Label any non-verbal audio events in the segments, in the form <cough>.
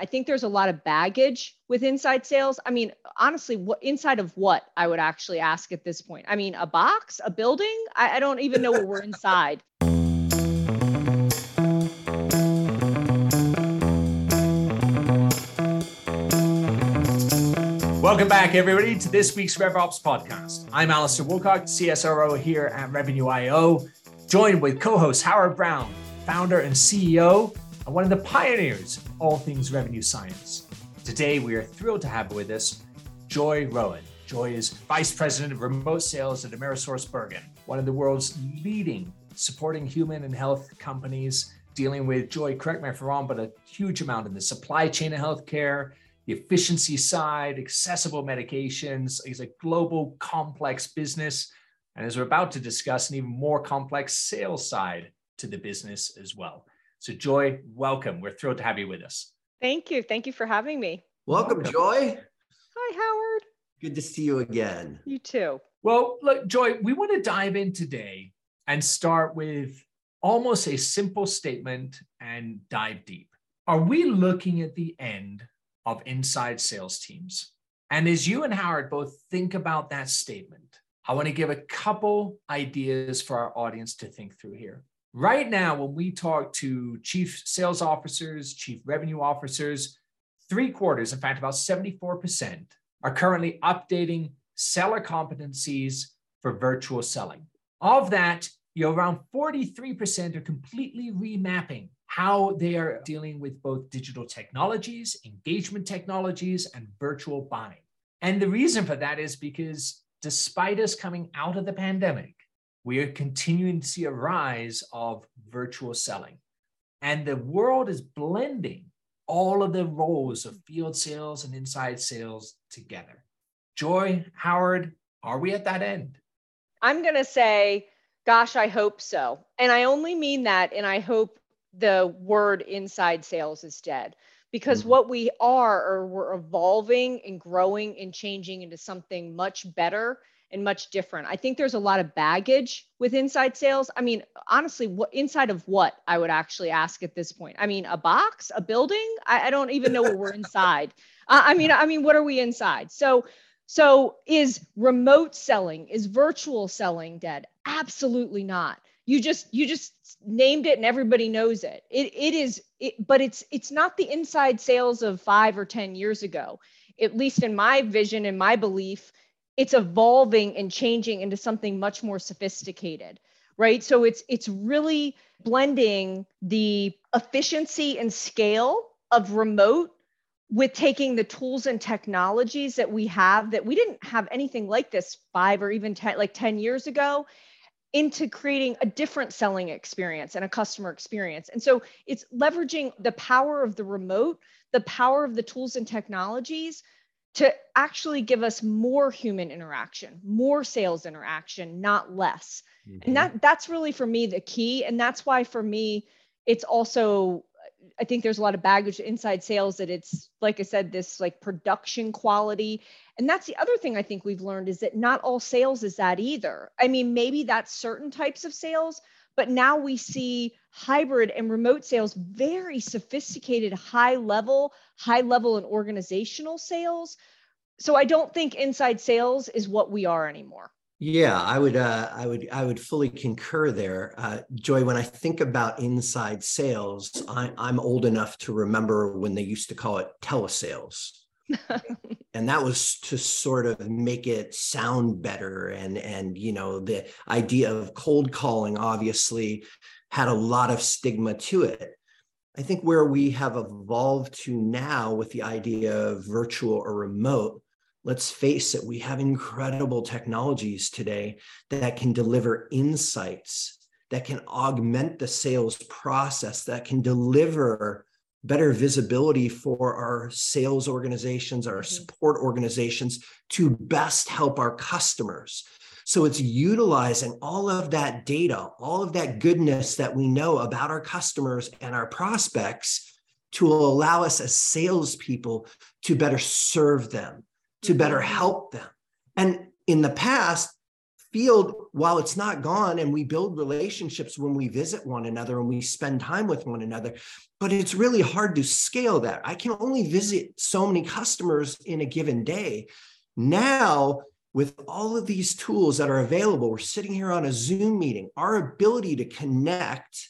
I think there's a lot of baggage with inside sales. I mean, honestly, what inside of what I would actually ask at this point? I mean, a box, a building? I, I don't even know what we're inside. <laughs> Welcome back, everybody, to this week's RevOps podcast. I'm Alistair Woolcock, CSRO here at Revenue IO, joined with co host Howard Brown, founder and CEO, and one of the pioneers of all things revenue science. Today, we are thrilled to have with us Joy Rowan. Joy is Vice President of Remote Sales at AmerisourceBergen, one of the world's leading supporting human and health companies dealing with, Joy, correct me if I'm wrong, but a huge amount in the supply chain of healthcare, the efficiency side, accessible medications. It's a global, complex business. And as we're about to discuss, an even more complex sales side to the business as well. So, Joy, welcome. We're thrilled to have you with us. Thank you. Thank you for having me. Welcome, welcome. Joy. Hi, Howard. Good to see you again. You too. Well, look, Joy, we want to dive in today and start with almost a simple statement and dive deep. Are we looking at the end of inside sales teams. And as you and Howard both think about that statement, I want to give a couple ideas for our audience to think through here. Right now, when we talk to chief sales officers, chief revenue officers, three quarters, in fact, about 74%, are currently updating seller competencies for virtual selling. Of that, you know, around 43% are completely remapping how they are dealing with both digital technologies, engagement technologies, and virtual buying. And the reason for that is because despite us coming out of the pandemic, we are continuing to see a rise of virtual selling. And the world is blending all of the roles of field sales and inside sales together. Joy, Howard, are we at that end? I'm going to say, gosh, I hope so. And I only mean that, and I hope the word inside sales is dead because mm-hmm. what we are are we're evolving and growing and changing into something much better and much different. I think there's a lot of baggage with inside sales. I mean, honestly, what inside of what I would actually ask at this point. I mean, a box, a building. I, I don't even know what we're <laughs> inside. Uh, I mean, I mean, what are we inside? So, so is remote selling, is virtual selling dead? Absolutely not you just you just named it and everybody knows it it, it is it, but it's it's not the inside sales of five or ten years ago at least in my vision and my belief it's evolving and changing into something much more sophisticated right so it's it's really blending the efficiency and scale of remote with taking the tools and technologies that we have that we didn't have anything like this five or even 10 like 10 years ago into creating a different selling experience and a customer experience. And so it's leveraging the power of the remote, the power of the tools and technologies to actually give us more human interaction, more sales interaction, not less. Mm-hmm. And that that's really for me the key and that's why for me it's also I think there's a lot of baggage inside sales that it's like I said this like production quality and that's the other thing I think we've learned is that not all sales is that either. I mean maybe that's certain types of sales but now we see hybrid and remote sales very sophisticated high level high level and organizational sales. So I don't think inside sales is what we are anymore. Yeah, I would, uh, I would, I would fully concur there, uh, Joy. When I think about inside sales, I, I'm old enough to remember when they used to call it telesales, <laughs> and that was to sort of make it sound better. And and you know the idea of cold calling obviously had a lot of stigma to it. I think where we have evolved to now with the idea of virtual or remote let's face it, we have incredible technologies today that can deliver insights, that can augment the sales process, that can deliver better visibility for our sales organizations, our mm-hmm. support organizations to best help our customers. So it's utilizing all of that data, all of that goodness that we know about our customers and our prospects to allow us as salespeople to better serve them, to better help them. And in the past, field, while it's not gone, and we build relationships when we visit one another and we spend time with one another, but it's really hard to scale that. I can only visit so many customers in a given day. Now, with all of these tools that are available, we're sitting here on a Zoom meeting, our ability to connect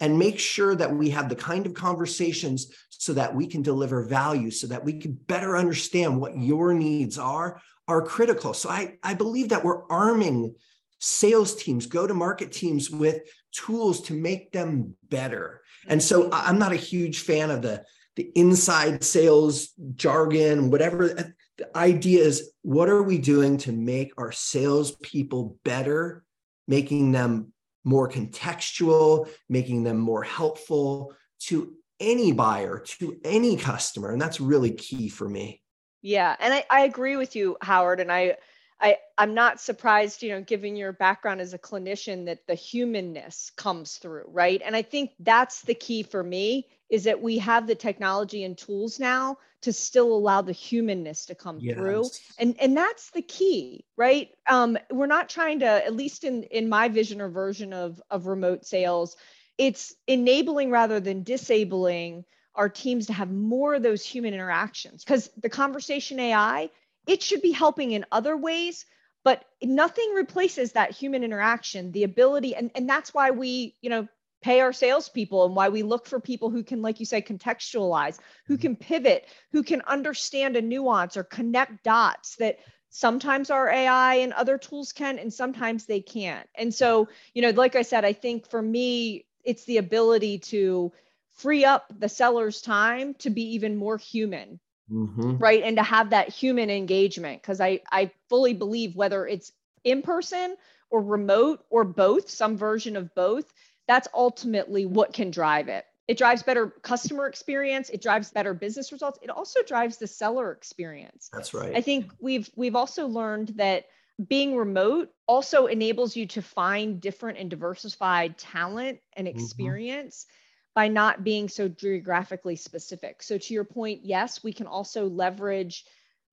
and make sure that we have the kind of conversations so that we can deliver value, so that we can better understand what your needs are, are critical. So I, I believe that we're arming sales teams, go to market teams with tools to make them better. And so I'm not a huge fan of the, the inside sales jargon, whatever. Uh, the idea is what are we doing to make our salespeople better, making them more contextual, making them more helpful to any buyer, to any customer. And that's really key for me. Yeah. And I, I agree with you, Howard. And I, I, I'm not surprised, you know, given your background as a clinician, that the humanness comes through, right? And I think that's the key for me is that we have the technology and tools now to still allow the humanness to come yes. through and and that's the key right um, we're not trying to at least in in my vision or version of of remote sales it's enabling rather than disabling our teams to have more of those human interactions because the conversation ai it should be helping in other ways but nothing replaces that human interaction the ability and, and that's why we you know pay our salespeople and why we look for people who can, like you say, contextualize, who mm-hmm. can pivot, who can understand a nuance or connect dots that sometimes our AI and other tools can, and sometimes they can't. And so, you know, like I said, I think for me, it's the ability to free up the seller's time to be even more human. Mm-hmm. Right. And to have that human engagement. Cause I, I fully believe whether it's in person or remote or both, some version of both, that's ultimately what can drive it. It drives better customer experience, it drives better business results. It also drives the seller experience. That's right. I think we've we've also learned that being remote also enables you to find different and diversified talent and mm-hmm. experience mm-hmm. By not being so geographically specific. So to your point, yes, we can also leverage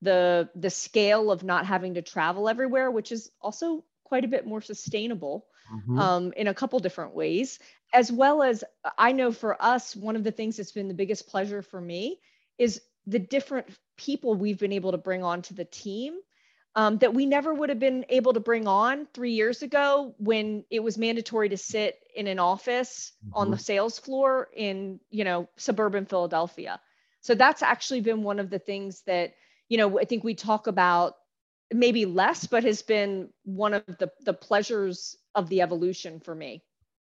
the the scale of not having to travel everywhere, which is also quite a bit more sustainable mm-hmm. um, in a couple different ways, as well as I know for us, one of the things that's been the biggest pleasure for me is the different people we've been able to bring onto the team um, that we never would have been able to bring on three years ago when it was mandatory to sit in an office mm-hmm. on the sales floor in you know suburban Philadelphia. So that's actually been one of the things that you know I think we talk about maybe less, but has been one of the the pleasures of the evolution for me.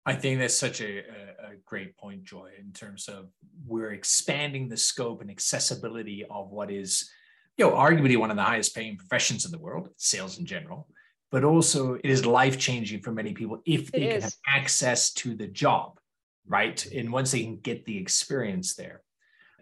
I think that's such a, a, a, great point, Joy, in terms of we're expanding the scope and accessibility of what is, you know, arguably one of the highest paying professions in the world, sales in general, but also it is life changing for many people if they can have access to the job, right? And once they can get the experience there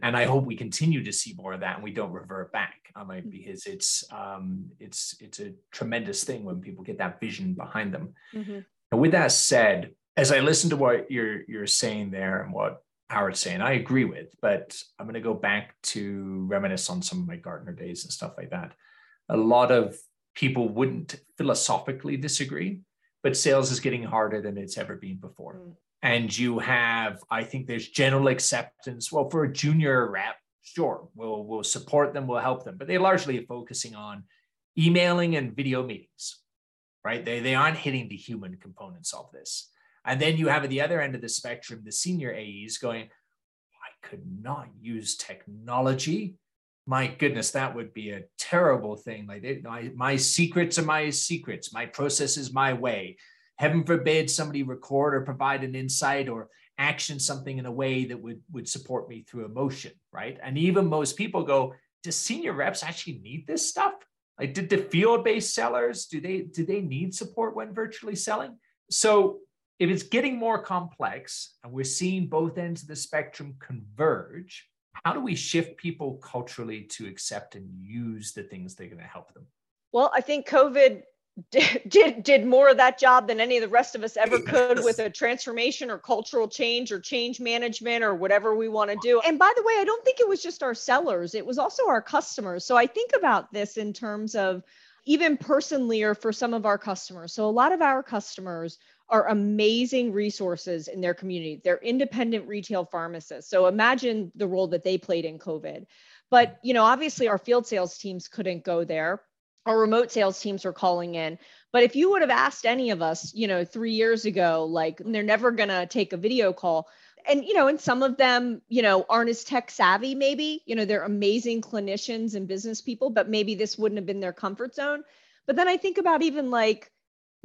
and I hope we continue to see more of that and we don't revert back. I mean, mm-hmm. because it's um, it's it's a tremendous thing when people get that vision behind them. Mm-hmm. And with that said, as I listen to what you're you're saying there and what Howard's saying, I agree with, but I'm going to go back to reminisce on some of my Gartner days and stuff like that. A lot of people wouldn't philosophically disagree, but sales is getting harder than it's ever been before. Mm. And you have i think there's general acceptance. Well for a junior rep sure we'll we'll support them we'll help them but they're largely focusing on emailing and video meetings right? They, they aren't hitting the human components of this. And then you have at the other end of the spectrum the senior aes going i could not use technology my goodness that would be a terrible thing. Like my, my secrets are my secrets. My process is my way. Heaven forbid somebody record or provide an insight or action something in a way that would would support me through emotion right? And even most people go do senior reps actually need this stuff? Like did the field-based sellers do they do they need support when virtually selling? So if it's getting more complex and we're seeing both ends of the spectrum converge how do we shift people culturally to accept and use the things that are going to help them well i think covid did, did more of that job than any of the rest of us ever <laughs> could with a transformation or cultural change or change management or whatever we want to do. And by the way, I don't think it was just our sellers, it was also our customers. So I think about this in terms of even personally or for some of our customers. So a lot of our customers are amazing resources in their community. They're independent retail pharmacists. So imagine the role that they played in COVID. But, you know, obviously our field sales teams couldn't go there. Our remote sales teams were calling in. But if you would have asked any of us, you know, 3 years ago like they're never going to take a video call, and you know and some of them you know aren't as tech savvy maybe you know they're amazing clinicians and business people but maybe this wouldn't have been their comfort zone but then i think about even like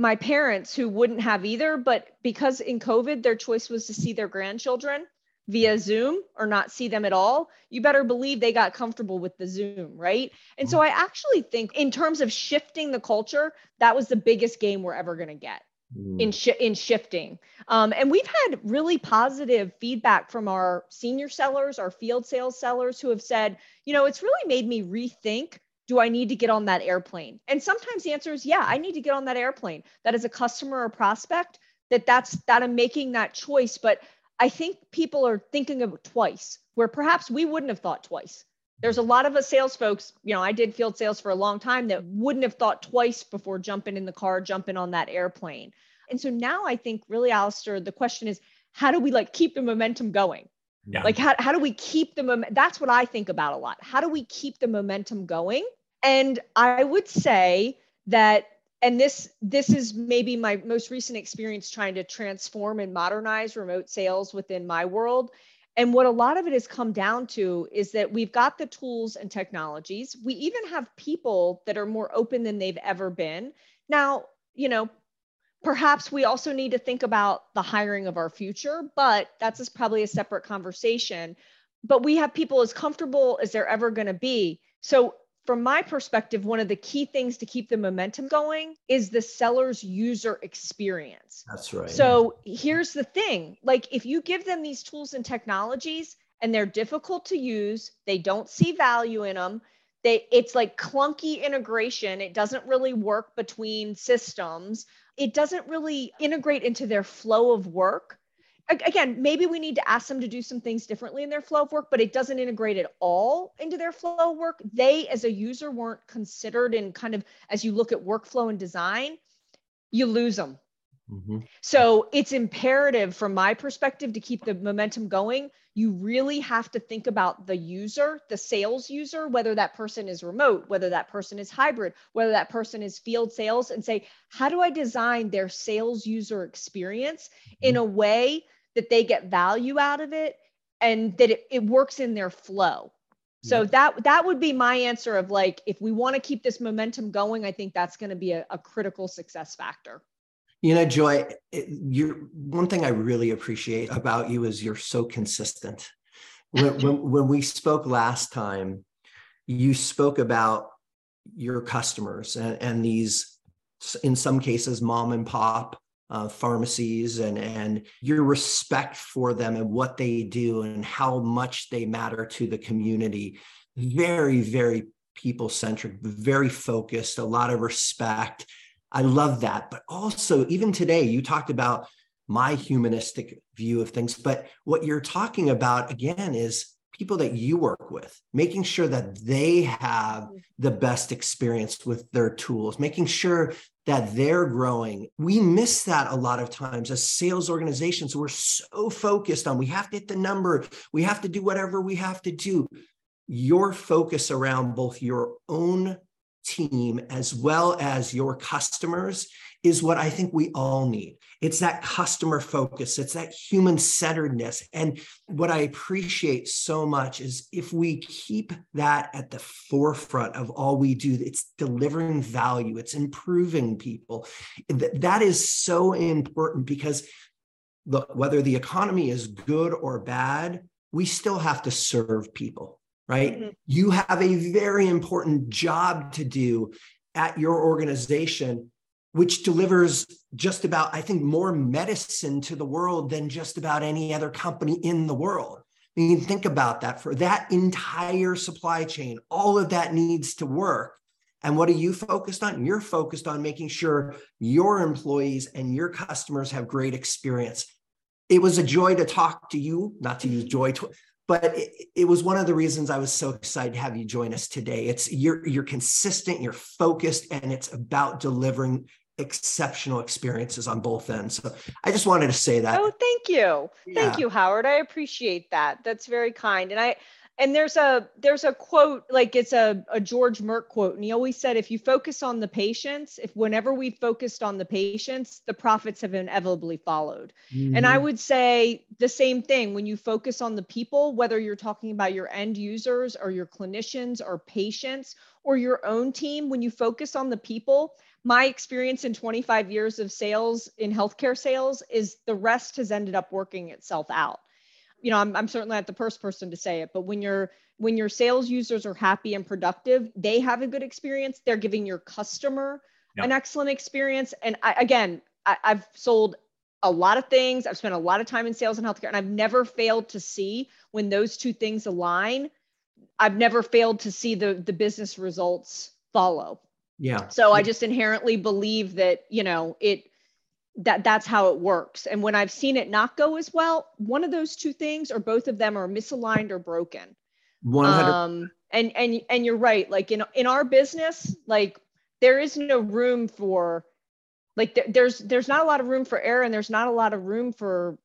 my parents who wouldn't have either but because in covid their choice was to see their grandchildren via zoom or not see them at all you better believe they got comfortable with the zoom right and so mm-hmm. i actually think in terms of shifting the culture that was the biggest game we're ever going to get in mm. sh- in shifting. Um, and we've had really positive feedback from our senior sellers, our field sales sellers who have said, you know, it's really made me rethink do I need to get on that airplane? And sometimes the answer is yeah, I need to get on that airplane. That is a customer or prospect that that's that I'm making that choice, but I think people are thinking of it twice where perhaps we wouldn't have thought twice. There's a lot of us sales folks, you know, I did field sales for a long time that wouldn't have thought twice before jumping in the car, jumping on that airplane. And so now I think really, Alistair, the question is how do we like keep the momentum going? Yeah. Like how, how do we keep the momentum? That's what I think about a lot. How do we keep the momentum going? And I would say that and this this is maybe my most recent experience trying to transform and modernize remote sales within my world and what a lot of it has come down to is that we've got the tools and technologies. We even have people that are more open than they've ever been. Now, you know, perhaps we also need to think about the hiring of our future, but that's probably a separate conversation. But we have people as comfortable as they're ever going to be. So from my perspective, one of the key things to keep the momentum going is the seller's user experience. That's right. So here's the thing like, if you give them these tools and technologies and they're difficult to use, they don't see value in them. They, it's like clunky integration. It doesn't really work between systems. It doesn't really integrate into their flow of work again, maybe we need to ask them to do some things differently in their flow of work, but it doesn't integrate at all into their flow of work. They, as a user, weren't considered in kind of as you look at workflow and design, you lose them. Mm-hmm. So it's imperative from my perspective to keep the momentum going. You really have to think about the user, the sales user, whether that person is remote, whether that person is hybrid, whether that person is field sales, and say, how do I design their sales user experience mm-hmm. in a way that they get value out of it and that it, it works in their flow? So yeah. that that would be my answer of like if we want to keep this momentum going, I think that's going to be a, a critical success factor. You know, Joy, you one thing I really appreciate about you is you're so consistent. When, <laughs> when, when we spoke last time, you spoke about your customers and, and these, in some cases, mom and pop uh, pharmacies and, and your respect for them and what they do and how much they matter to the community. Very, very people centric, very focused, a lot of respect I love that. But also, even today, you talked about my humanistic view of things. But what you're talking about again is people that you work with, making sure that they have the best experience with their tools, making sure that they're growing. We miss that a lot of times as sales organizations. We're so focused on we have to hit the number, we have to do whatever we have to do. Your focus around both your own team as well as your customers is what I think we all need. It's that customer focus, it's that human centeredness. And what I appreciate so much is if we keep that at the forefront of all we do, it's delivering value, it's improving people. That is so important because look, whether the economy is good or bad, we still have to serve people right? Mm-hmm. You have a very important job to do at your organization, which delivers just about, I think, more medicine to the world than just about any other company in the world. I mean, think about that for that entire supply chain, all of that needs to work. And what are you focused on? You're focused on making sure your employees and your customers have great experience. It was a joy to talk to you, not to use joy, to, but it, it, was one of the reasons I was so excited to have you join us today. It's you're you're consistent, you're focused, and it's about delivering exceptional experiences on both ends. So I just wanted to say that. Oh, thank you. Yeah. Thank you, Howard. I appreciate that. That's very kind. And I and there's a there's a quote like it's a, a george merck quote and he always said if you focus on the patients if whenever we focused on the patients the profits have inevitably followed mm-hmm. and i mm-hmm. would say the same thing when you focus on the people whether you're talking about your end users or your clinicians or patients or your own team when you focus on the people my experience in 25 years of sales in healthcare sales is the rest has ended up working itself out you know, I'm, I'm certainly not the first person to say it, but when your when your sales users are happy and productive, they have a good experience. They're giving your customer yep. an excellent experience. And I, again, I, I've sold a lot of things. I've spent a lot of time in sales and healthcare, and I've never failed to see when those two things align. I've never failed to see the the business results follow. Yeah. So I just inherently believe that you know it that that's how it works. And when I've seen it not go as well, one of those two things or both of them are misaligned or broken. 100 um and and and you're right like in in our business like there is no room for like th- there's there's not a lot of room for error and there's not a lot of room for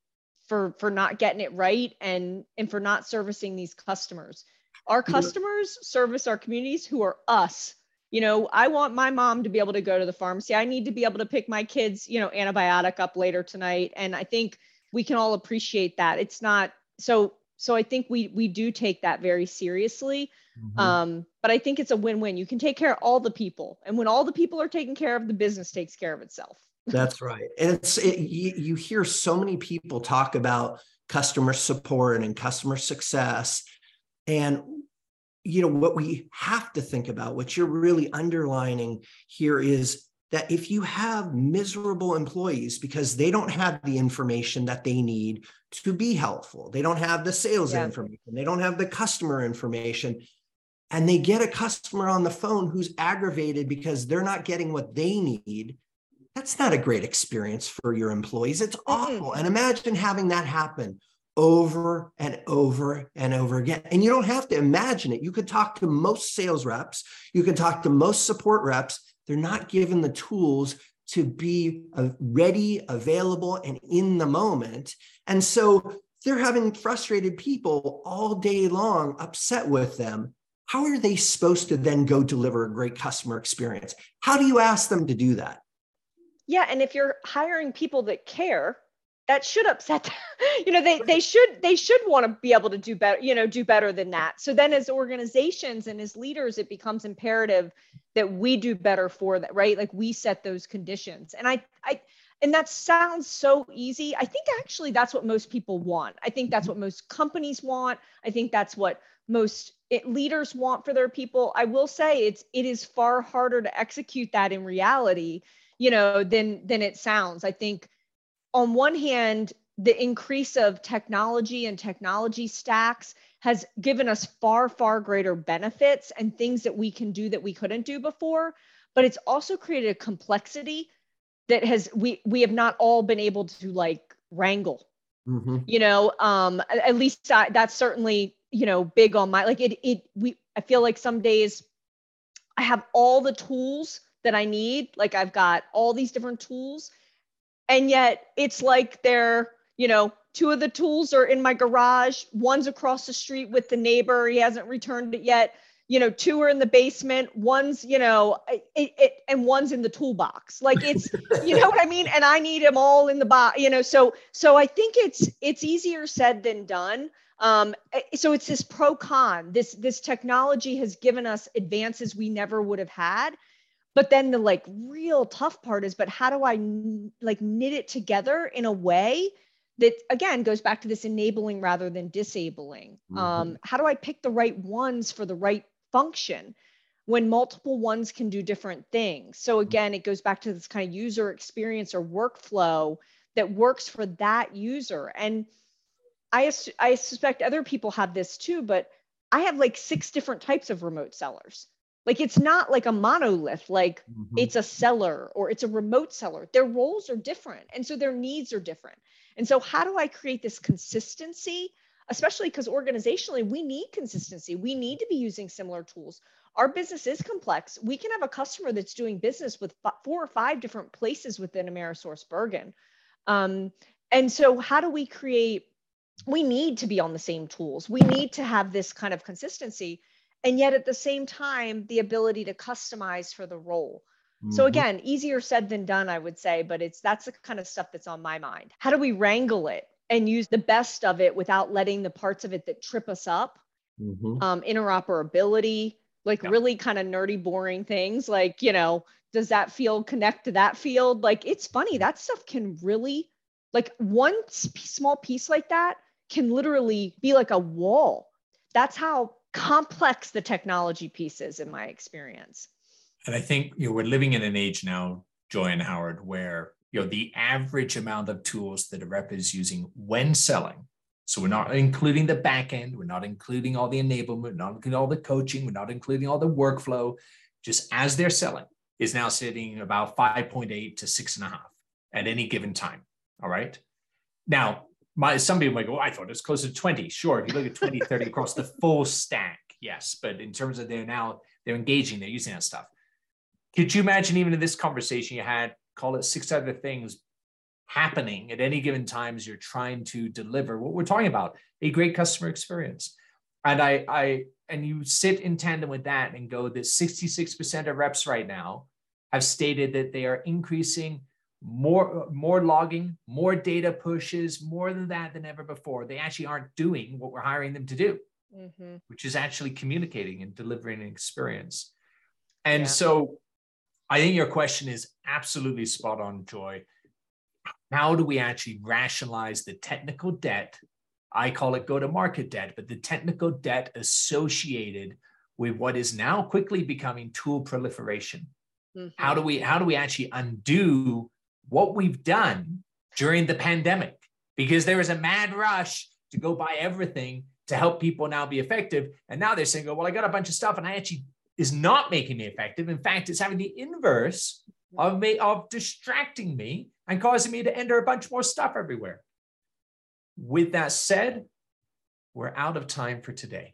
for for not getting it right and and for not servicing these customers our customers service our communities who are us you know i want my mom to be able to go to the pharmacy. I need to be able to pick my kids you know antibiotic up later tonight. And i think we can all appreciate that. It's not so so i think we we do take that very seriously. Mm-hmm. um but i think it's a win-win. You can take care of all the people. And when all the people are taken care of the business takes care of itself. That's right. And it's it, you, you hear so many people talk about customer support and customer success. And you know what we have to think about what you're really underlining here is that if you have miserable employees because they don't have the information that they need to be helpful they don't have the sales yeah. information they don't have the customer information and they get a customer on the phone who's aggravated because they're not getting what they need that's not a great experience for your employees. It's awful. And imagine having that happen over and over and over again. And you don't have to imagine it. You could talk to most sales reps, you can talk to most support reps. They're not given the tools to be uh, ready, available, and in the moment. And so they're having frustrated people all day long, upset with them. How are they supposed to then go deliver a great customer experience? How do you ask them to do that? Yeah. And if you're hiring people that care, that should upset them. <laughs> you know they they should they should want to be able to do better you know do better than that. So then as organizations and as leaders it becomes imperative that we do better for that right? Like we set those conditions. And i i and that sounds so easy. I think actually that's what most people want. I think that's mm-hmm. what most companies want. I think that's what most it, leaders want for their people. I will say it's it is far harder to execute that in reality you know than than it sounds. I think on one hand, the increase of technology and technology stacks has given us far, far greater benefits and things that we can do that we couldn't do before. But it's also created a complexity that has we we have not all been able to like wrangle. Mm-hmm. You know, um, at least I, that's certainly you know big on my like it. It we I feel like some days I have all the tools that I need. Like I've got all these different tools, and yet it's like they're you know two of the tools are in my garage. One's across the street with the neighbor. He hasn't returned it yet. You know two are in the basement. One's you know it, it, and one's in the toolbox. Like it's <laughs> you know what i mean? And i need them all in the box you know so so i think it's it's easier said than done. Um, eh, so it's this pro con this this technology has given us advances we never would have had but then the like real tough part is but how do i like knit it together in a way that again goes back to this enabling rather than disabling mm-hmm. um, how do i pick the right ones for the right function when multiple ones can do different things so mm-hmm. again it goes back to this kind of user experience or workflow that works for that user and i i suspect other people have this too but i have like six different types of remote sellers like it's not like a monolith, like mm-hmm. it's a seller or it's a remote seller. Their roles are different. And so their needs are different. And so, how do I create this consistency especially because organizationally we need consistency. We need to be using similar tools. Our business is complex. We can have a customer that's doing business with four or five different places within Amerisource Bergen. Um, and so, how do we create? We need to be on the same tools. We need to have this kind of consistency, and yet at the same time, the ability to customize for the role. Mm-hmm. So again, easier said than done, I would say, but it's that's the kind of stuff that's on my mind. How do we wrangle it and use the best of it without letting the parts of it that trip us up? Mm-hmm. Um, interoperability, like yeah. really kind of nerdy, boring things, like you know, does that field connect to that field? Like it's funny that stuff can really, like one small piece like that can literally be like a wall. That's how complex the technology piece is in my experience. And I think you know we're living in an age now, Joy and Howard, where you know the average amount of tools that a rep is using when selling. So we're not including the back end, we're not including all the enablement, not including all the coaching, we're not including all the workflow. Just as they're selling, is now sitting about 5.8 to six and a half at any given time. All right. Now, my some people might go, I thought it was closer to 20. Sure, if you look at 20, 30 across the full stack, yes. But in terms of they're now they're engaging, they're using that stuff. Could you imagine even in this conversation you had, call it six other things happening at any given time as you're trying to deliver what we're talking about, a great customer experience. And I, I, and you sit in tandem with that and go that 66% of reps right now have stated that they are increasing more more logging more data pushes more than that than ever before they actually aren't doing what we're hiring them to do mm-hmm. which is actually communicating and delivering an experience and yeah. so I think your question is absolutely spot on, Joy. How do we actually rationalize the technical debt? I call it go to market debt, but the technical debt associated with what is now quickly becoming tool proliferation. Mm-hmm. How do we how do we actually undo what we've done during the pandemic? Because there was a mad rush to go buy everything to help people now be effective. And now they're saying, well, I got a bunch of stuff and I actually is not making me effective. In fact, it's having the inverse of me of distracting me and causing me to enter a bunch more stuff everywhere. With that said, we're out of time for today.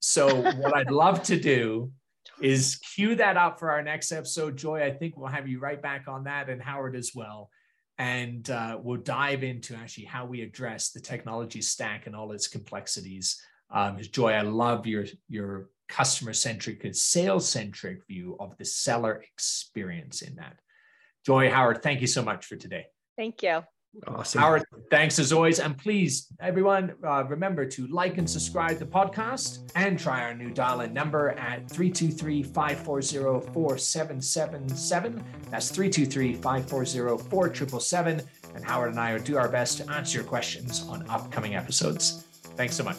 So what I'd love to do is cue that up for our next episode. Joy, I think we'll have you right back on that and Howard as well. And uh, we'll dive into actually how we address the technology stack and all its complexities. Um, Joy, I love your your customer centric and sales centric view of the seller experience in that. Joy Howard, thank you so much for today. Thank you. Awesome. Howard, thanks as always. And please, everyone, uh, remember to like and subscribe to the podcast and try our new dial in number at 323 540 4777. That's 323 540 4777. And Howard and I will do our best to answer your questions on upcoming episodes. Thanks so much.